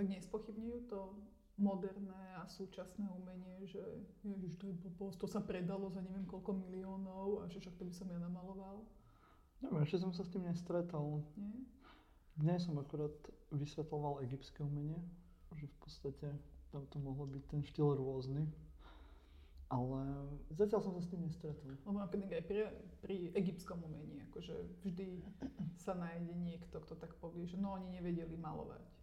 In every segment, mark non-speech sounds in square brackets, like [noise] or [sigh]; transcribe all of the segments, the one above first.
tak nespochybňujú to moderné a súčasné umenie, že ježiš, to je blbosť, to sa predalo za neviem koľko miliónov a že však to by som ja namaloval. Neviem, ešte som sa s tým nestretol. Nie? Dnes som akorát vysvetloval egyptské umenie, že v podstate tam to mohlo byť ten štýl rôzny. Ale zatiaľ som sa s tým nestretol. Lebo napríklad aj pri, pri egyptskom umení, akože vždy sa nájde niekto, kto tak povie, že no oni nevedeli malovať.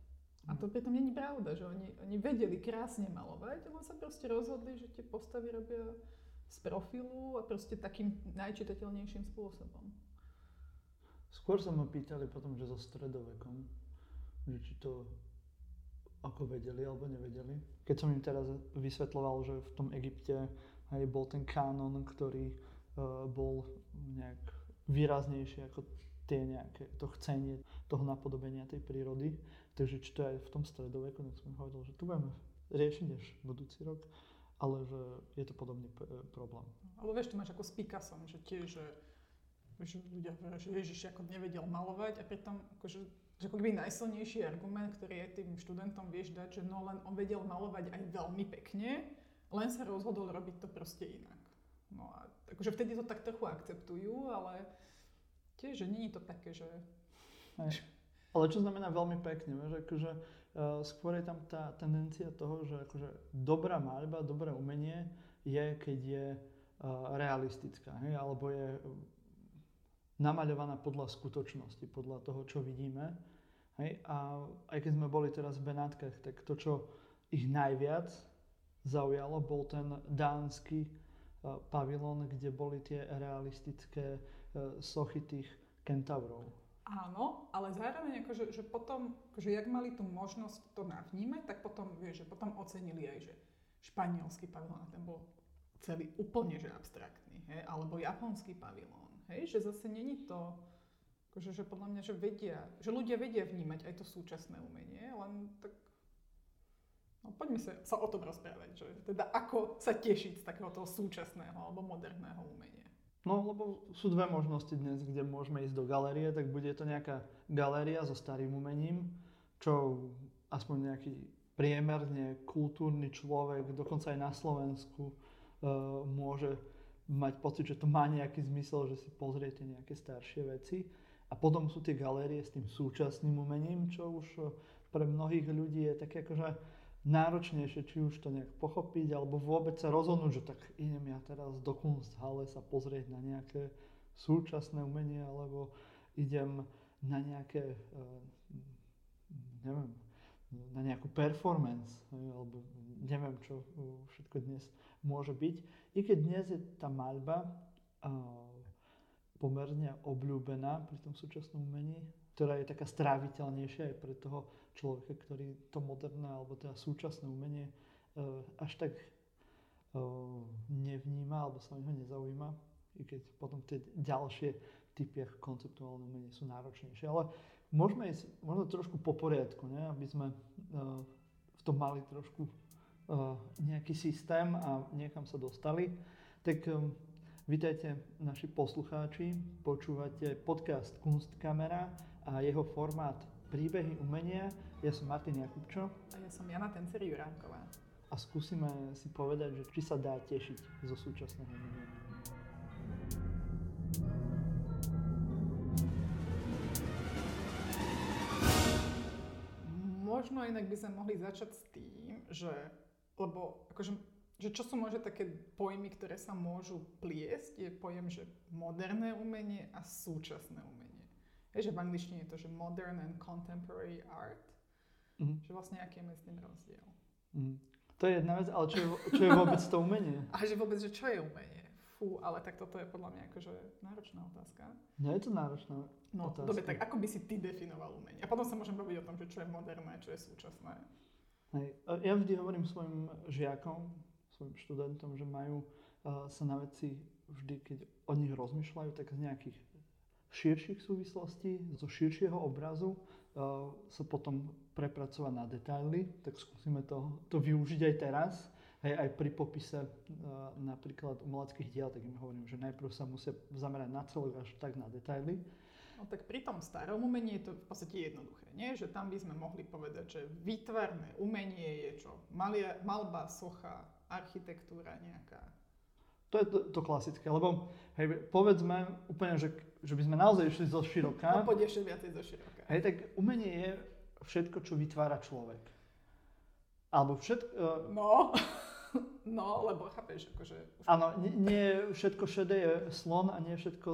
A to pritom není pravda, že oni, oni vedeli krásne malovať, len sa proste rozhodli, že tie postavy robia z profilu a proste takým najčitateľnejším spôsobom. Skôr sa ma pýtali potom, že so stredovekom, že či to ako vedeli alebo nevedeli. Keď som im teraz vysvetloval, že v tom Egypte aj bol ten kánon, ktorý uh, bol nejak výraznejší ako tie nejaké, to chcenie toho napodobenia tej prírody. Takže či to je aj v tom stredoveku, tak som hovoril, že tu budeme riešiť až budúci rok, ale že je to podobný p- problém. Ale vieš, tu máš ako s Picassom, že tiež, že, že ľudia že Ježiš ako nevedel malovať a pritom akože že ako keby najsilnejší argument, ktorý aj tým študentom vieš dať, že no len on vedel malovať aj veľmi pekne, len sa rozhodol robiť to proste inak. No a akože vtedy to tak trochu akceptujú, ale tiež, že je to také, že... Aj. Ale čo znamená veľmi pekne, vieš, akože uh, skôr je tam tá tendencia toho, že akože dobrá maľba, dobré umenie je, keď je uh, realistická, hej, alebo je namaľovaná podľa skutočnosti, podľa toho, čo vidíme. Hej? A aj keď sme boli teraz v Benátkach, tak to, čo ich najviac zaujalo, bol ten dánsky pavilón, kde boli tie realistické sochy tých kentaurov. Áno, ale zároveň akože, že potom, akože jak mali tú možnosť to navnímať, tak potom, vieš, že potom ocenili aj, že španielský pavilón, ten bol celý úplne že abstraktný, hej? alebo japonský pavilón Hej, že zase není to, akože, že podľa mňa, že vedia, že ľudia vedia vnímať aj to súčasné umenie, len tak No poďme sa, sa o tom rozprávať, že teda ako sa tešiť z takého toho súčasného alebo moderného umenia. No, lebo sú dve možnosti dnes, kde môžeme ísť do galérie, tak bude to nejaká galéria so starým umením, čo aspoň nejaký priemerne kultúrny človek, dokonca aj na Slovensku, uh, môže mať pocit, že to má nejaký zmysel, že si pozriete nejaké staršie veci. A potom sú tie galérie s tým súčasným umením, čo už eh, pre mnohých ľudí je také akože náročnejšie, či už to nejak pochopiť, alebo vôbec sa rozhodnúť, že tak idem ja teraz do Kunsthalle sa pozrieť na nejaké súčasné umenie, alebo idem na nejaké, uh, neviem, na nejakú performance, alebo neviem, čo všetko dnes môže byť. I keď dnes je tá maľba pomerne obľúbená pri tom súčasnom umení, ktorá je taká stráviteľnejšia aj pre toho človeka, ktorý to moderné alebo teda súčasné umenie e, až tak e, nevníma alebo sa o neho nezaujíma, i keď potom tie ďalšie typy konceptuálne umenie sú náročnejšie. Ale môžeme ísť možno trošku po poriadku, ne? aby sme e, v tom mali trošku nejaký systém a niekam sa dostali. Tak vítajte naši poslucháči, počúvate podcast Kunstkamera a jeho formát Príbehy umenia. Ja som Martin Jakubčo. A ja som Jana Tenceri Juránková. A skúsime si povedať, že či sa dá tešiť zo súčasného umenia. Možno inak by sme mohli začať s tým, že lebo akože, že čo sú možno také pojmy, ktoré sa môžu pliesť, je pojem, že moderné umenie a súčasné umenie. Je, že v angličtine je to, že modern and contemporary art. Mm-hmm. Že vlastne aký je medzi tým rozdiel. Mm. To je jedna vec, ale čo je, čo je vôbec to umenie? [laughs] A že vôbec, že čo je umenie? Fú, ale tak toto je podľa mňa akože náročná otázka. Nie je to náročná no, otázka. dobre, tak ako by si ty definoval umenie? A potom sa môžem baviť o tom, že čo je moderné, čo je súčasné. Hej. Ja vždy hovorím svojim žiakom, svojim študentom, že majú uh, sa na veci vždy, keď o nich rozmýšľajú, tak z nejakých širších súvislostí, zo širšieho obrazu sa potom prepracovať na detaily, tak skúsime to, to využiť aj teraz. Hej, aj pri popise uh, napríklad umeleckých diel, tak im hovorím, že najprv sa musia zamerať na celok až tak na detaily. No tak pri tom starom umení je to v podstate jednoduché, nie? Že tam by sme mohli povedať, že výtvarné umenie je čo? Malia, malba, socha, architektúra nejaká. To je to, to klasické, lebo hej, povedzme úplne, že, že by sme naozaj išli zo široka. No poď ešte viacej zo široka. Hej, tak umenie je všetko, čo vytvára človek. Alebo všetko... Uh, no, [laughs] no, lebo chápeš, akože... Áno, nie, nie všetko šedé je slon a nie všetko,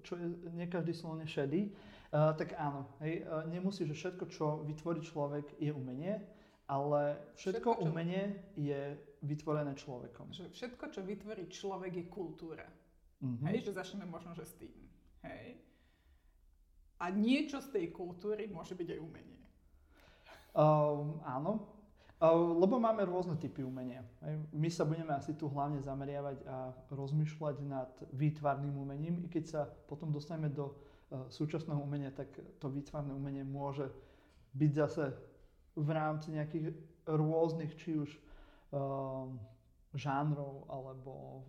čo je, nie každý slon je šedý. Uh, tak áno, hej, uh, nemusí, že všetko, čo vytvorí človek, je umenie, ale všetko, všetko čo... umenie je vytvorené človekom. Že všetko, čo vytvorí človek, je kultúra. Mm-hmm. Hej, že začneme možno, že s tým. Hej. A niečo z tej kultúry môže byť aj umenie. Um, áno, uh, lebo máme rôzne typy umenia. My sa budeme asi tu hlavne zameriavať a rozmýšľať nad výtvarným umením, i keď sa potom dostaneme do uh, súčasného umenia, tak to výtvarné umenie môže byť zase v rámci nejakých rôznych, či už uh, žánrov alebo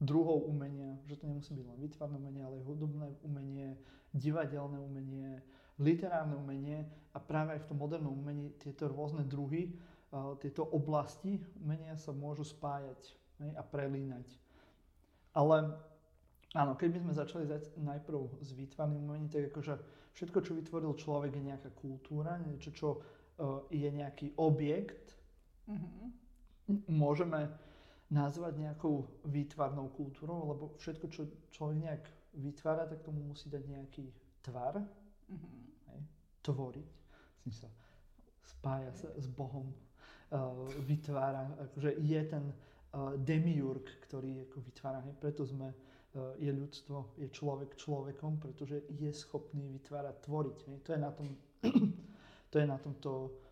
druhov umenia, že to nemusí byť len výtvarné umenie, ale aj hudobné umenie, divadelné umenie, literárne umenie a práve aj v tom modernom umení tieto rôzne druhy, uh, tieto oblasti umenia sa môžu spájať a prelínať. Ale áno, keď by sme začali najprv s výtvarným umením, tak akože všetko, čo vytvoril človek, je nejaká kultúra, niečo, čo uh, je nejaký objekt. Mm-hmm. Môžeme nazvať nejakou výtvarnou kultúrou, lebo všetko, čo človek nejak vytvára, tak tomu musí dať nejaký tvar. Mm-hmm. Hej, tvoriť. sa spája sa s Bohom, uh, vytvára, akože je ten uh, demiurg, ktorý ako vytvára. Hej, preto sme je ľudstvo, je človek človekom, pretože je schopný vytvárať, tvoriť. To je na tom, [clears throat] to je na tomto uh,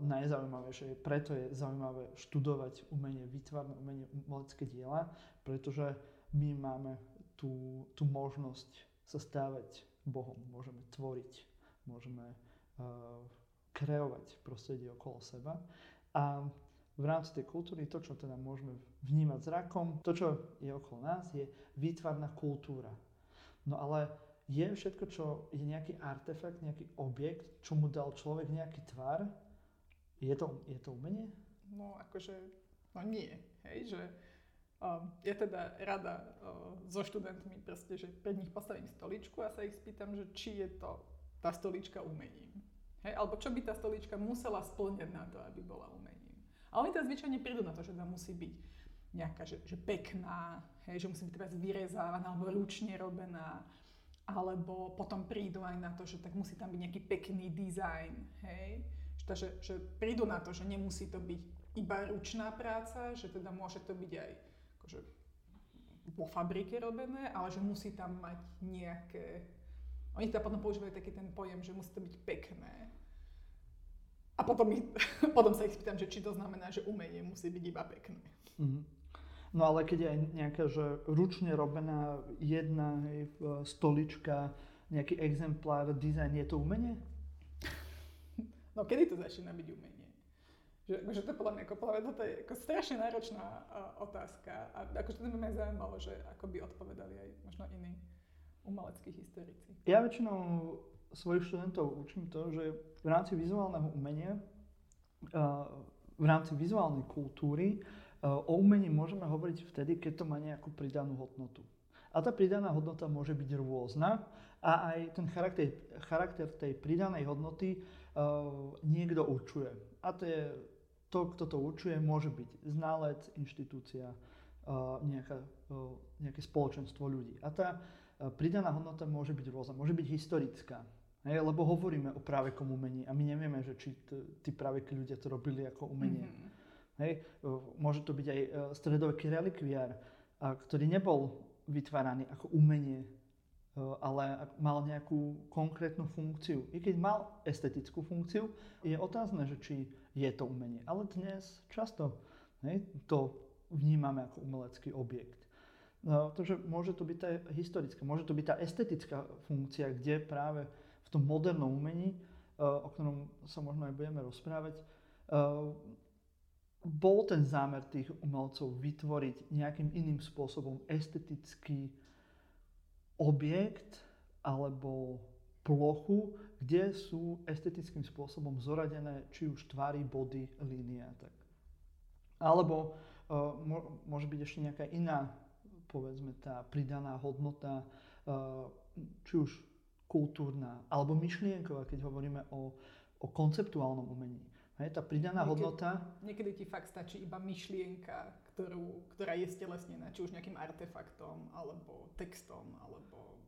najzaujímavejšie. Preto je zaujímavé študovať umenie, vytvárne umenie, umelecké diela, pretože my máme tú, tú možnosť sa stávať Bohom. Môžeme tvoriť, môžeme uh, kreovať prostredie okolo seba. A v rámci tej kultúry to, čo teda môžeme vnímať zrakom, to, čo je okolo nás, je výtvarná kultúra. No ale je všetko, čo je nejaký artefakt, nejaký objekt, čo mu dal človek nejaký tvar, je to, je to umenie? No akože, no nie, hej, že um, ja teda rada uh, so študentmi proste, že pred nich postavím stoličku a sa ich spýtam, že či je to tá stolička umením. Hej, alebo čo by tá stolička musela splňať na to, aby bola umením. A oni teda zvyčajne prídu na to, že tam musí byť nejaká, že, že pekná, hej, že musí byť teraz vyrezávaná alebo ručne robená, alebo potom prídu aj na to, že tak musí tam byť nejaký pekný dizajn, hej. Takže že prídu na to, že nemusí to byť iba ručná práca, že teda môže to byť aj akože, vo fabrike robené, ale že musí tam mať nejaké... Oni teda potom používajú taký ten pojem, že musí to byť pekné. A potom, [laughs] potom sa ich spýtam, že či to znamená, že umenie musí byť iba pekné. Mm-hmm. No ale keď je aj nejaká, že ručne robená jedna hej, stolička, nejaký exemplár, dizajn, je to umenie? No kedy to začína byť umenie? Že, akože to podľa mňa, ako, podľa mňa, toto je ako strašne náročná uh, otázka a akože to by ma zaujímalo, že ako by odpovedali aj možno iní umeleckí historici. Ja väčšinou svojich študentov učím to, že v rámci vizuálneho umenia, v rámci vizuálnej kultúry o umení môžeme hovoriť vtedy, keď to má nejakú pridanú hodnotu. A tá pridaná hodnota môže byť rôzna a aj ten charakter, charakter tej pridanej hodnoty niekto určuje. A to je to, kto to určuje, môže byť znalec, inštitúcia, nejaká, nejaké spoločenstvo ľudí. A tá pridaná hodnota môže byť rôzna. Môže byť historická. Hej, lebo hovoríme o právekom umení a my nevieme, že či t- tí práveky ľudia to robili ako umenie. Mm-hmm. Hej, môže to byť aj e, stredoveký relikviár, ktorý nebol vytváraný ako umenie, e, ale mal nejakú konkrétnu funkciu. I keď mal estetickú funkciu, je otázne, že či je to umenie. Ale dnes často hej, to vnímame ako umelecký objekt. No, takže môže to byť tá historická, môže to byť tá estetická funkcia, kde práve tom modernom umení, o ktorom sa možno aj budeme rozprávať, bol ten zámer tých umelcov vytvoriť nejakým iným spôsobom estetický objekt, alebo plochu, kde sú estetickým spôsobom zoradené či už tvary, body, línie a tak. Alebo uh, môže byť ešte nejaká iná, povedzme, tá pridaná hodnota, uh, či už kultúrna, alebo myšlienková, keď hovoríme o, o konceptuálnom umení. Hej, tá pridaná niekedy, hodnota... Niekedy ti fakt stačí iba myšlienka, ktorú, ktorá je stelesnená, či už nejakým artefaktom, alebo textom, alebo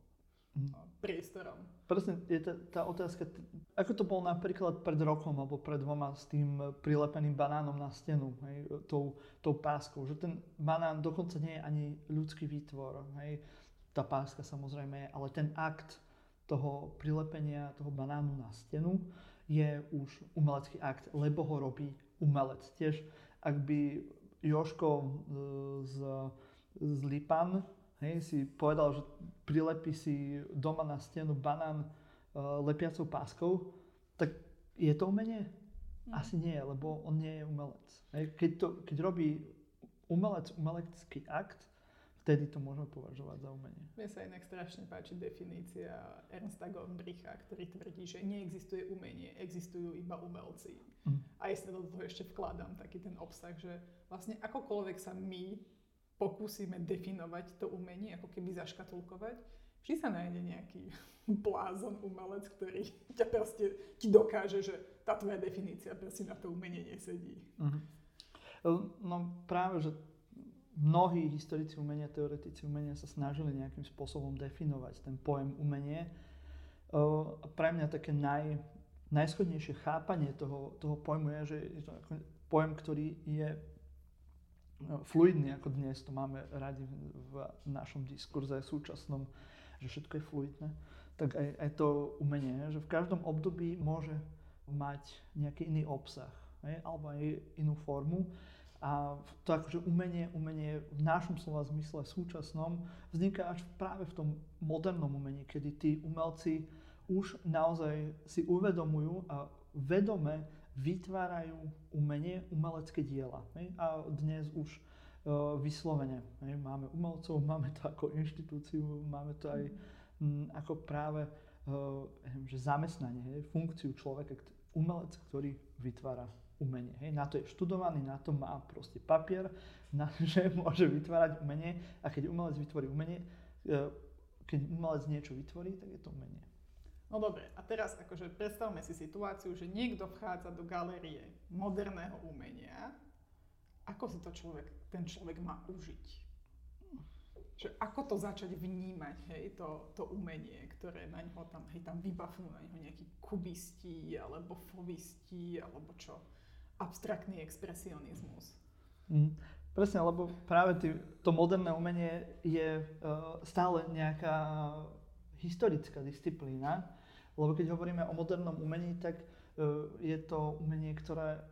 mm. priestorom. Presne, je tá, tá otázka, ako to bol napríklad pred rokom alebo pred dvoma s tým prilepeným banánom na stenu, hej, tou, tou páskou, že ten banán dokonca nie je ani ľudský výtvor, hej, tá páska samozrejme je, ale ten akt toho prilepenia toho banánu na stenu, je už umelecký akt, lebo ho robí umelec. Tiež ak by Joško e, z, z Lipan hej, si povedal, že prilepí si doma na stenu banán uh, lepiacou páskou, tak je to umenie? Mm. Asi nie, lebo on nie je umelec. Hej. Keď, to, keď robí umelec umelecký akt, vtedy to môžeme považovať za umenie. Mne sa inak strašne páči definícia Ernsta Gombricha, ktorý tvrdí, že neexistuje umenie, existujú iba umelci. Mm. A ja do toho ešte vkladám taký ten obsah, že vlastne akokoľvek sa my pokúsime definovať to umenie, ako keby zaškatulkovať, vždy sa nájde nejaký [laughs] blázon umelec, ktorý [laughs] ťa proste ti dokáže, že tá tvoja definícia proste na to umenie nesedí. Mm-hmm. No práve, že mnohí historici umenia, teoretici umenia sa snažili nejakým spôsobom definovať ten pojem umenie. Pre mňa také naj, najschodnejšie chápanie toho, toho pojmu je, že je to ako pojem, ktorý je fluidný, ako dnes to máme radi v našom diskurze súčasnom, že všetko je fluidné, tak aj, aj to umenie, že v každom období môže mať nejaký iný obsah, hej, alebo aj inú formu. A to akože umenie, umenie v našom slova zmysle súčasnom vzniká až práve v tom modernom umení, kedy tí umelci už naozaj si uvedomujú a vedome vytvárajú umenie, umelecké diela. A dnes už uh, vyslovene. Máme umelcov, [laughs] máme to ako inštitúciu, máme to aj ako práve neviem, že zamestnanie, funkciu človeka, umelec, ktorý vytvára umenie. Hej. Na to je študovaný, na to má proste papier, [laughs] na, že môže vytvárať umenie a keď umelec vytvorí umenie, e, keď umelec niečo vytvorí, tak je to umenie. No dobre, a teraz akože predstavme si situáciu, že niekto vchádza do galérie moderného umenia. Ako si to človek, ten človek má užiť? Že ako to začať vnímať, hej, to, to umenie, ktoré na ňo tam, hej, tam vybafnú na ňo nejakí kubisti, alebo fovisti, alebo čo abstraktný expresionizmus. Mm, presne, lebo práve tý, to moderné umenie je uh, stále nejaká historická disciplína, lebo keď hovoríme o modernom umení, tak uh, je to umenie, ktoré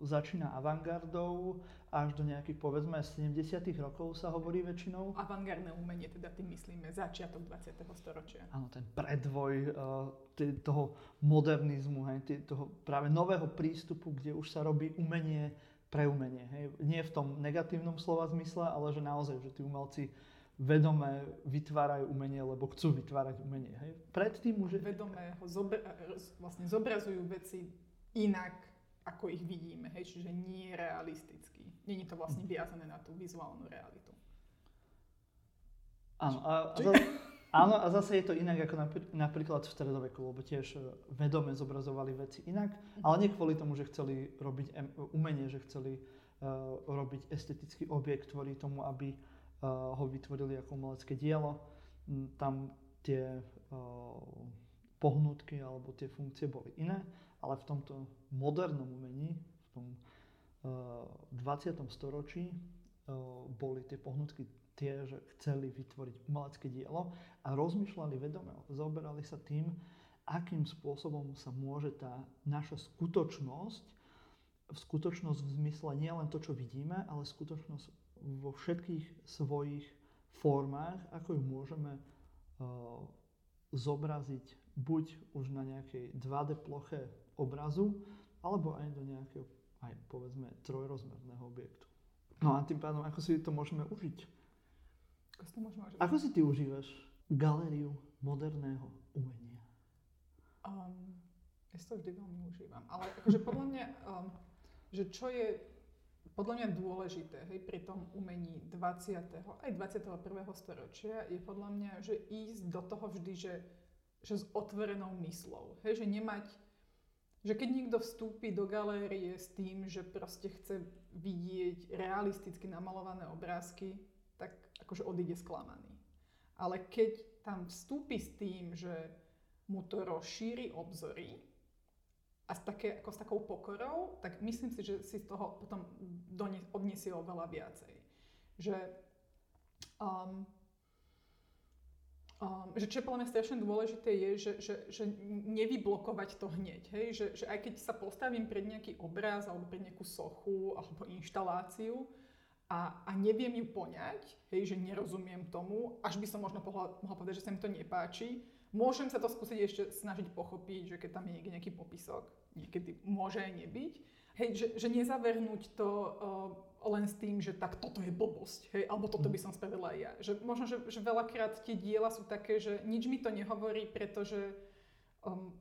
začína avantgardou až do nejakých povedzme 70 rokov sa hovorí väčšinou. Avantgardné umenie, teda tým myslíme začiatok 20. storočia. Áno, ten predvoj uh, toho modernizmu, hej, tý, toho práve nového prístupu, kde už sa robí umenie pre umenie. Hej. Nie v tom negatívnom slova zmysle, ale že naozaj, že tí umelci vedome vytvárajú umenie, lebo chcú vytvárať umenie. Hej. Predtým už... Vedome ho zobra- vlastne zobrazujú veci inak, ako ich vidíme, hej, čiže nie realisticky. Není to vlastne viazané na tú vizuálnu realitu. Áno, a, a, zase, áno, a zase je to inak ako napríklad v stredoveku, lebo tiež e, vedome zobrazovali veci inak, ale nie kvôli tomu, že chceli robiť umenie, že chceli uh, robiť estetický objekt, kvôli tomu, aby uh, ho vytvorili ako umelecké dielo. Tam tie uh, pohnutky alebo tie funkcie boli iné ale v tomto modernom umení, v tom uh, eh, 20. storočí uh, boli tie pohnutky tie, že chceli vytvoriť umelecké dielo a rozmýšľali vedome, zaoberali sa tým, akým spôsobom sa môže tá naša skutočnosť, skutočnosť v zmysle nie len to, čo vidíme, ale skutočnosť vo všetkých svojich formách, ako ju môžeme uh, zobraziť buď už na nejakej 2D ploche obrazu, alebo aj do nejakého, aj povedzme, trojrozmerného objektu. No a tým pádom, ako si to môžeme užiť? Ako si to môžeme užiť? Ako si ty užívaš galériu moderného umenia? Um, ja si to vždy veľmi užívam. Ale akože podľa mňa, um, že čo je podľa mňa dôležité hej, pri tom umení 20. aj 21. storočia je podľa mňa, že ísť do toho vždy, že, že s otvorenou myslou. Hej, že nemať že keď niekto vstúpi do galérie s tým, že proste chce vidieť realisticky namalované obrázky, tak akože odíde sklamaný. Ale keď tam vstúpi s tým, že mu to rozšíri obzory a s, také, ako s takou pokorou, tak myslím si, že si z toho potom odniesie oveľa viacej. Že um, Um, že čo je podľa mňa strašne dôležité je, že, že, že nevyblokovať to hneď. Hej? Že, že aj keď sa postavím pred nejaký obraz alebo pred nejakú sochu alebo inštaláciu a, a neviem ju poňať, hej, že nerozumiem tomu, až by som možno pohla, mohla povedať, že sa mi to nepáči, môžem sa to skúsiť ešte snažiť pochopiť, že keď tam je nejaký popisok, niekedy môže aj nebyť. Hej, že, že nezavrhnúť to uh, len s tým, že tak toto je blbosť, hej, alebo toto by som spravila aj ja. Že možno, že, že veľakrát tie diela sú také, že nič mi to nehovorí, pretože, um,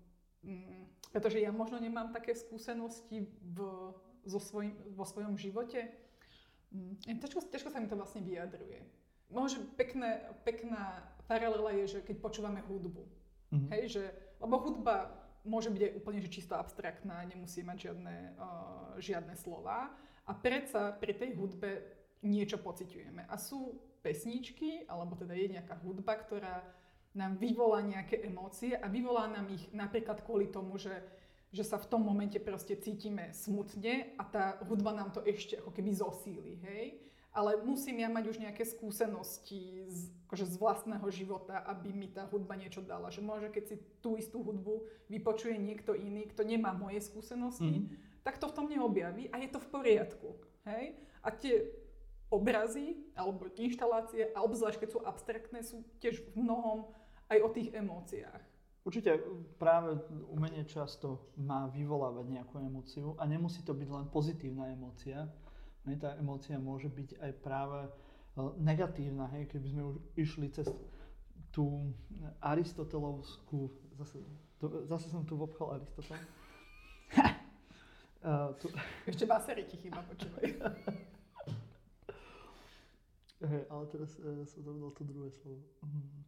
um, pretože ja možno nemám také skúsenosti v, so svojim, vo svojom živote. Um, ťažko, ťažko sa mi to vlastne vyjadruje. Možno, že pekné, pekná paralela je, že keď počúvame hudbu. Mm-hmm. Hej, že, lebo hudba môže byť aj úplne že čisto abstraktná, nemusí mať žiadne, uh, žiadne slova a predsa pri tej hudbe niečo pociťujeme. A sú pesničky, alebo teda je nejaká hudba, ktorá nám vyvolá nejaké emócie a vyvolá nám ich napríklad kvôli tomu, že, že sa v tom momente proste cítime smutne a tá hudba nám to ešte ako keby zosíli, hej? Ale musím ja mať už nejaké skúsenosti z, akože z vlastného života, aby mi tá hudba niečo dala. Že môže, keď si tú istú hudbu vypočuje niekto iný, kto nemá moje skúsenosti, mm-hmm tak to v tom neobjaví a je to v poriadku. Hej? A tie obrazy alebo inštalácie, a obzvlášť keď sú abstraktné, sú tiež v mnohom aj o tých emóciách. Určite práve umenie často má vyvolávať nejakú emóciu a nemusí to byť len pozitívna emócia. Tá emócia môže byť aj práve e, negatívna, hej, keby sme už išli cez tú aristotelovskú, zase, to, zase som tu vopchal Aristotel, Uh, tu... Ešte basery ti chýba, počúvaj. [laughs] Hej, ale teraz uh, som zabudol to druhé slovo. Mm.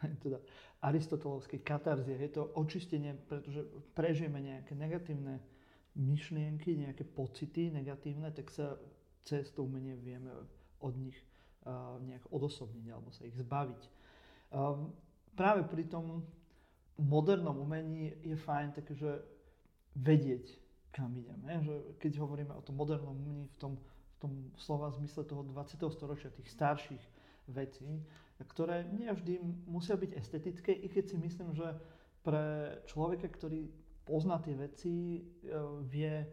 Hej, teda aristotelovské katarzie, je to očistenie, pretože prežijeme nejaké negatívne myšlienky, nejaké pocity negatívne, tak sa cez to umenie vieme od nich uh, nejak odosobniť alebo sa ich zbaviť. Um, práve pri tom modernom umení je fajn takže vedieť, kam ideme. Že keď hovoríme o tom modernom umení v tom, v tom slova zmysle toho 20. storočia, tých starších vecí, ktoré nevždy musia byť estetické, i keď si myslím, že pre človeka, ktorý pozná tie veci, e, vie, e,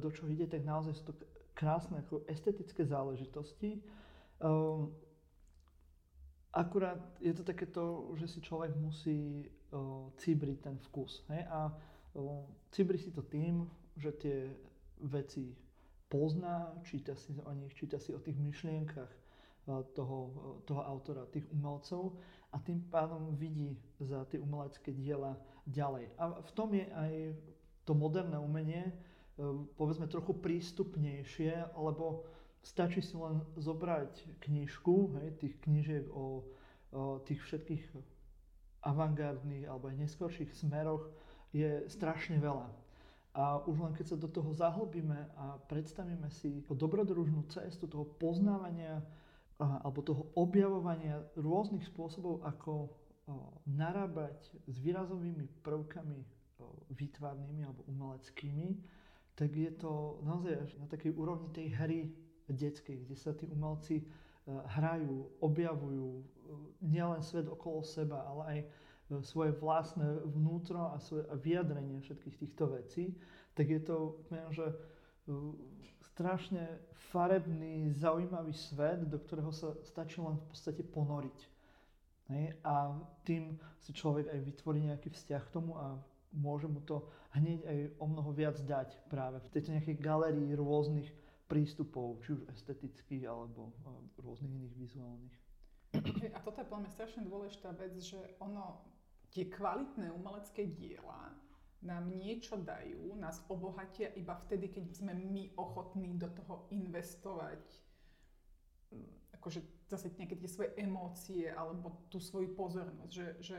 do čo ide, tak naozaj sú to krásne ako estetické záležitosti. Um, akurát je to takéto, že si človek musí uh, cibriť ten vkus. Hej? A cibri si to tým, že tie veci pozná, číta si o nich, číta si o tých myšlienkach eh, toho, toho autora, tých umelcov a tým pádom vidí za tie umelecké diela ďalej. A v tom je aj to moderné umenie, eh, povedzme trochu prístupnejšie, lebo stačí si len zobrať knižku, hej, tých knižiek o, o tých všetkých avantgardných alebo aj neskorších smeroch je strašne veľa. A už len keď sa do toho zahlbíme a predstavíme si dobrodružnú cestu toho poznávania alebo toho objavovania rôznych spôsobov, ako narábať s výrazovými prvkami výtvarnými alebo umeleckými, tak je to naozaj až na takej úrovni tej hry detskej, kde sa tí umelci hrajú, objavujú nielen svet okolo seba, ale aj svoje vlastné vnútro a svoje vyjadrenie všetkých týchto vecí, tak je to, poviem, že uh, strašne farebný, zaujímavý svet, do ktorého sa stačí len v podstate ponoriť. A tým si človek aj vytvorí nejaký vzťah k tomu a môže mu to hneď aj o mnoho viac dať práve v tejto nejakej galerii rôznych prístupov, či už estetických alebo uh, rôznych iných vizuálnych. A toto je podľa mňa strašne dôležitá vec, že ono, tie kvalitné umelecké diela nám niečo dajú, nás obohatia iba vtedy, keď sme my ochotní do toho investovať mm, akože zase nejaké tie svoje emócie alebo tú svoju pozornosť, že, že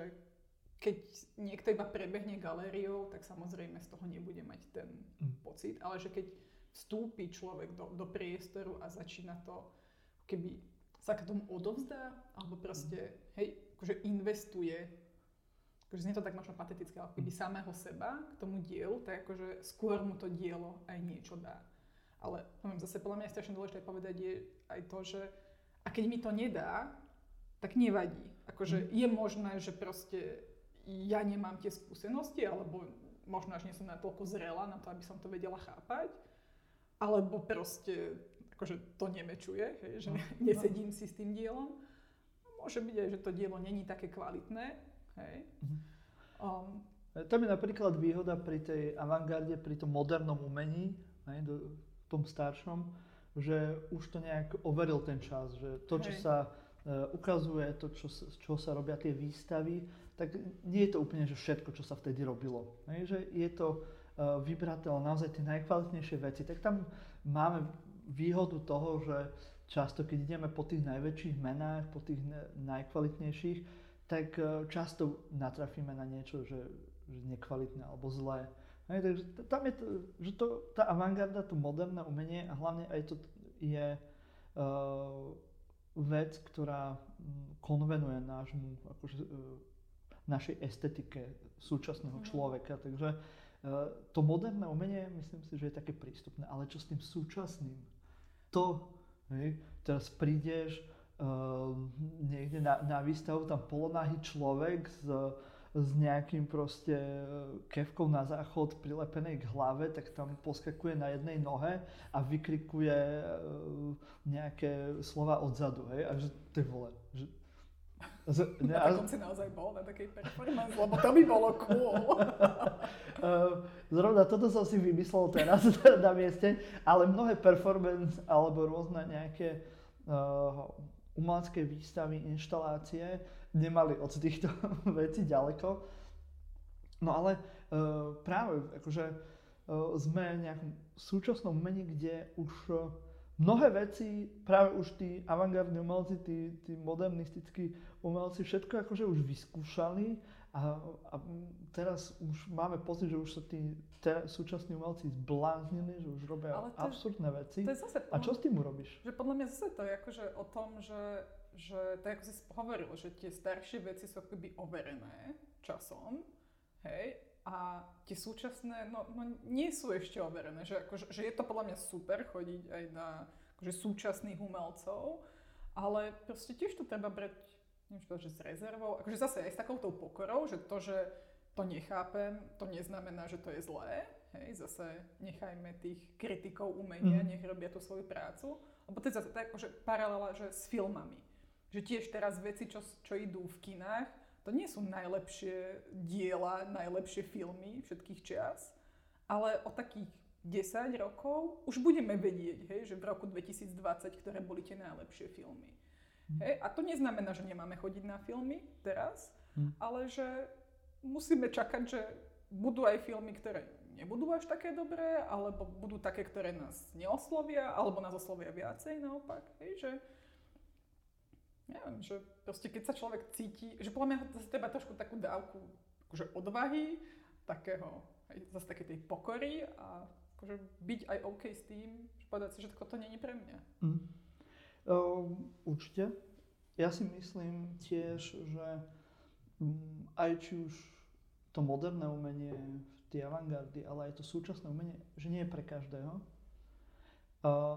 keď niekto iba prebehne galériou, tak samozrejme z toho nebude mať ten mm. pocit, ale že keď vstúpi človek do, do priestoru a začína to, keby sa k tomu odovzdá, alebo proste, hej, akože investuje akože znie to tak možno patetické, ale keby samého seba k tomu dielu, tak akože skôr mu to dielo aj niečo dá. Ale poviem, zase podľa mňa je strašne dôležité povedať je aj to, že a keď mi to nedá, tak nevadí. Akože mm. je možné, že proste ja nemám tie skúsenosti, alebo možno až nie som natoľko zrela na to, aby som to vedela chápať, alebo proste akože to nemečuje, hej, že no. [laughs] nesedím si s tým dielom. Môže byť aj, že to dielo není také kvalitné, Hej. Mm-hmm. Um, to je napríklad výhoda pri tej avantgarde, pri tom modernom umení, hej, do, tom staršom, že už to nejak overil ten čas, že to, čo hej. sa uh, ukazuje, to, čo, čo sa robia tie výstavy, tak nie je to úplne že všetko, čo sa vtedy robilo. Hej, že je to uh, vybraté naozaj tie najkvalitnejšie veci. Tak tam máme výhodu toho, že často, keď ideme po tých najväčších menách, po tých najkvalitnejších, tak e, často natrafíme na niečo, že, že nekvalitné alebo zlé. Hej, takže tam je to, že to, tá avantgarda, to moderné umenie a hlavne aj to je uh, vec, ktorá konvenuje nášmu, akože, uh, našej estetike súčasného mm. človeka. Takže uh, to moderné umenie, myslím si, že je také prístupné. Ale čo s tým súčasným? To, hej, teraz prídeš, niekde na, na výstavu tam polonahý človek s, s nejakým proste e, kevkou na záchod prilepenej k hlave, tak tam poskakuje na jednej nohe a vykrikuje uh, nejaké slova odzadu, hej, a že ty vole, že z, ne, takom si naozaj bol, na takej performance, lebo to by bolo cool. [laughs] Ehm, zrovna toto som si vymyslel teraz [laughs] na mieste, ale mnohé performance alebo rôzne nejaké uh, umelecké výstavy, inštalácie nemali od týchto [laughs] vecí ďaleko. No ale uh, práve akože uh, sme v nejakom súčasnom umení, kde už uh, mnohé veci, práve už tí avantgardní umelci, tí, tí modernistickí umelci, všetko akože už vyskúšali a, a teraz už máme pocit, že už sa tí te, súčasní umelci zbláznili, že už robia Ale to, absurdné veci. To je zase, a čo s tým urobíš? Že podľa mňa zase to je akože o tom, že, že tak ako si hovoril, že tie staršie veci sú akoby overené časom, hej, a tie súčasné, no, no nie sú ešte overené, že, akože, že je to podľa mňa super chodiť aj na akože súčasných umelcov, ale proste tiež to treba brať neviem čo že s rezervou, akože zase aj s takouto pokorou, že to, že to nechápem, to neznamená, že to je zlé. Hej, zase nechajme tých kritikov umenia, mm. nech robia tú svoju prácu. Lebo to je zase tak, že paralela že s filmami. Že tiež teraz veci, čo, čo idú v kinách, to nie sú najlepšie diela, najlepšie filmy všetkých čias, ale o takých 10 rokov už budeme vedieť, hej, že v roku 2020, ktoré boli tie najlepšie filmy. Mm. Hej? A to neznamená, že nemáme chodiť na filmy teraz, mm. ale že musíme čakať, že budú aj filmy, ktoré nebudú až také dobré, alebo budú také, ktoré nás neoslovia, alebo nás oslovia viacej naopak. Hej? Že, neviem, že proste keď sa človek cíti, že podľa mňa zase treba trošku takú dávku akože odvahy, takého, hej, zase také tej pokory a akože byť aj OK s tým, že povedať si, že toto není pre mňa. Mm. Uh, určite. Ja si myslím tiež, že um, aj či už to moderné umenie, tie avantgardy, ale aj to súčasné umenie, že nie je pre každého.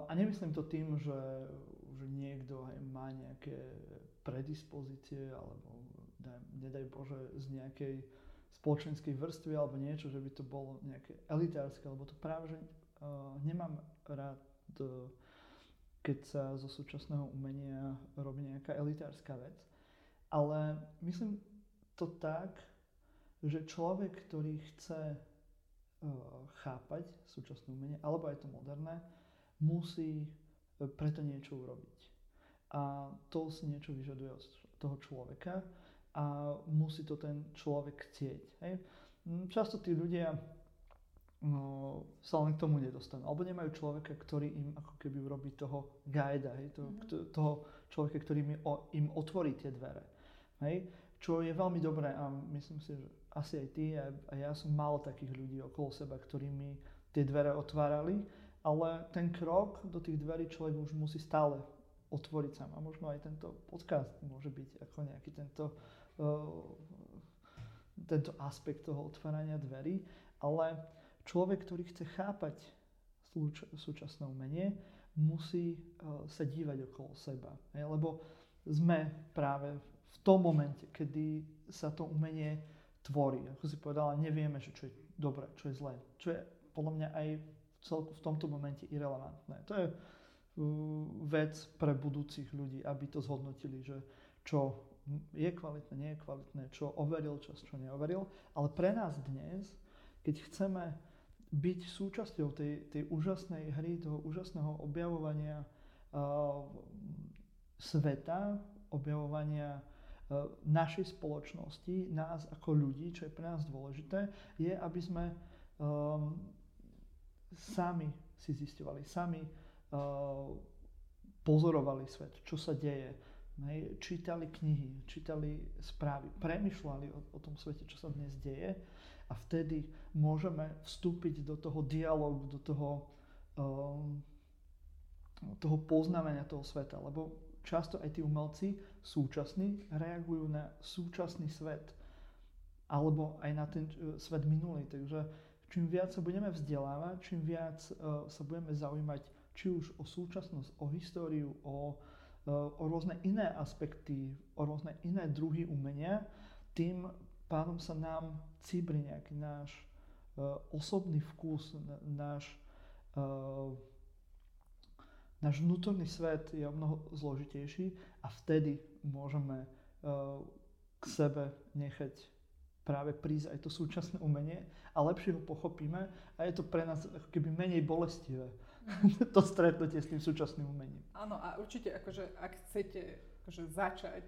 A nemyslím to tým, že, že niekto aj má nejaké predispozície alebo daj, nedaj Bože z nejakej spoločenskej vrstvy alebo niečo, že by to bolo nejaké elitárske, alebo to práve, že uh, nemám rád uh, keď sa zo súčasného umenia robí nejaká elitárska vec. Ale myslím to tak, že človek, ktorý chce uh, chápať súčasné umenie, alebo aj to moderné, musí uh, preto niečo urobiť. a to si niečo vyžaduje od toho človeka a musí to ten človek chcieť. Hej. Často tí ľudia no, sa len k tomu nedostanú. Alebo nemajú človeka, ktorý im ako keby urobí toho guida, hej, toho, mm-hmm. toho človeka, ktorý im, o, im otvorí tie dvere. Hej, čo je veľmi dobré a myslím si, že asi aj ty a, a ja som mal takých ľudí okolo seba, ktorí mi tie dvere otvárali, ale ten krok do tých dverí človek už musí stále otvoriť sám. A možno aj tento podcast môže byť ako nejaký tento, uh, tento aspekt toho otvárania dverí, ale človek, ktorý chce chápať súč- súčasné umenie, musí uh, sa dívať okolo seba. Lebo sme práve v tom momente, kedy sa to umenie tvorí. Ako si povedala, nevieme, že čo je dobré, čo je zlé. Čo je podľa mňa aj v celku v tomto momente irrelevantné. To je uh, vec pre budúcich ľudí, aby to zhodnotili, že čo je kvalitné, nie je kvalitné, čo overil čas, čo neoveril. Ale pre nás dnes, keď chceme byť súčasťou tej, tej úžasnej hry, toho úžasného objavovania uh, sveta, objavovania uh, našej spoločnosti, nás ako ľudí, čo je pre nás dôležité, je, aby sme um, sami si zistovali, sami uh, pozorovali svet, čo sa deje, hej, čítali knihy, čítali správy, premyšľali o, o tom svete, čo sa dnes deje a vtedy môžeme vstúpiť do toho dialogu, do toho, um, toho poznávania toho sveta, lebo často aj tí umelci súčasní reagujú na súčasný svet alebo aj na ten uh, svet minulý. Takže čím viac sa budeme vzdelávať, čím viac uh, sa budeme zaujímať či už o súčasnosť, o históriu, o, uh, o rôzne iné aspekty, o rôzne iné druhy umenia, tým pádom sa nám cíbri nejaký náš uh, osobný vkus, náš, uh, náš vnútorný svet je o mnoho zložitejší a vtedy môžeme uh, k sebe nechať práve prísť aj to súčasné umenie a lepšie ho pochopíme a je to pre nás ako keby menej bolestivé mhm. [laughs] to stretnutie s tým súčasným umením. Áno a určite akože ak chcete akože začať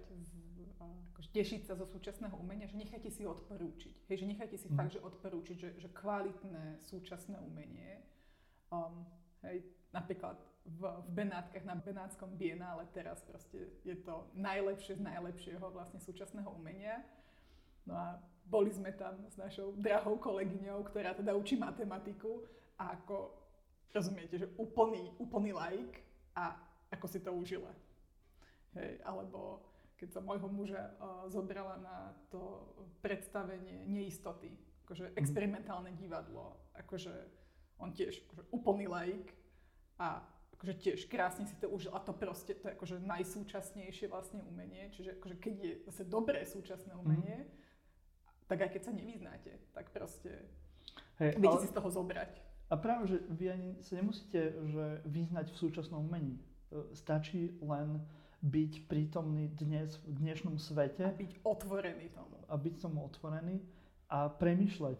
akože tešiť sa zo súčasného umenia, že nechajte si ho odporúčiť. Hej, že nechajte si mm. fakt, že odporúčiť, že, že kvalitné súčasné umenie. Um, hej, napríklad v, v Benátkach na Benátskom bienále teraz proste je to najlepšie z najlepšieho vlastne súčasného umenia. No a boli sme tam s našou drahou kolegyňou, ktorá teda učí matematiku a ako, rozumiete, že úplný, úplný laik a ako si to užila. Hej, alebo keď som môjho muža uh, zobrala na to predstavenie neistoty, akože mhm. experimentálne divadlo, akože on tiež akože úplný laik a akože tiež krásne si to užil a to proste, to je akože najsúčasnejšie vlastne umenie, čiže akože keď je zase dobré súčasné mhm. umenie, mm. tak aj keď sa nevyznáte, tak proste hey, viete ale... si z toho zobrať. A práve, že vy ani sa nemusíte že vyznať v súčasnom umení. E, stačí len byť prítomný dnes v dnešnom svete. A byť otvorený tomu. A byť tomu otvorený a premyšľať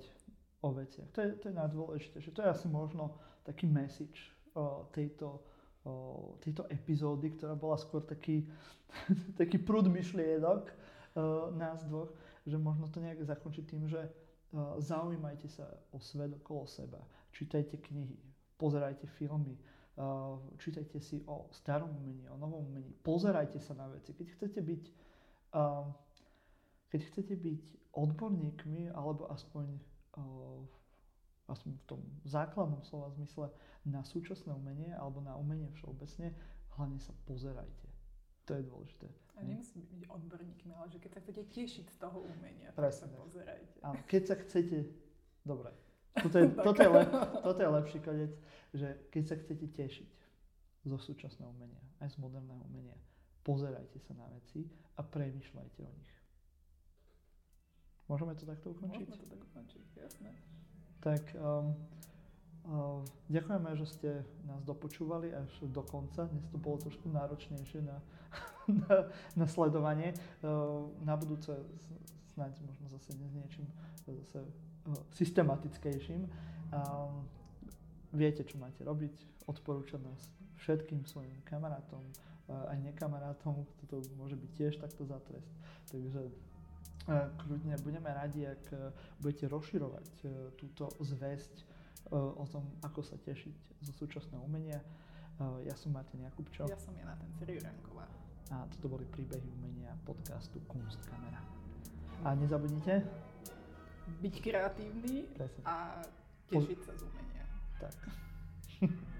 o veciach. To je, to je najdôležitejšie. To je asi možno taký message o, tejto, o, tejto epizódy, ktorá bola skôr taký, [laughs] taký prúd myšlienok o, nás dvoch, že možno to nejak zakončiť tým, že o, zaujímajte sa o svet okolo seba. Čítajte knihy, pozerajte filmy, čítajte si o starom umení, o novom umení, pozerajte sa na veci. Keď chcete byť, keď chcete byť odborníkmi, alebo aspoň, aspoň v tom základnom slova zmysle na súčasné umenie, alebo na umenie všeobecne, hlavne sa pozerajte. To je dôležité. A nemusí byť odborníkmi, ale že keď sa chcete tešiť z toho umenia, Presne, tak sa pozerajte. Áno, keď sa chcete, dobre, toto je, toto je, le, toto je lepší koniec že keď sa chcete tešiť zo súčasného umenia, aj z moderného umenia, pozerajte sa na veci a premyšľajte o nich. Môžeme to takto ukončiť? Môžeme to tak ukončiť, jasné. Tak um, uh, ďakujeme, že ste nás dopočúvali až do konca. Dnes to bolo trošku náročnejšie na, [laughs] na, na sledovanie. Uh, na budúce snáď možno zase s niečím zase systematickejším. Um, viete, čo máte robiť, odporúčam nás všetkým svojim kamarátom, aj nekamarátom, toto môže byť tiež takto za trest. Takže kľudne budeme radi, ak budete rozširovať túto zväzť o tom, ako sa tešiť zo súčasného umenia. Ja som Martin Jakubčo. Ja som Jana Tenceri Juranková. A toto boli príbehy umenia podcastu Kunstkamera. A nezabudnite byť kreatívny a tešiť sa z umenia. Tak. [laughs]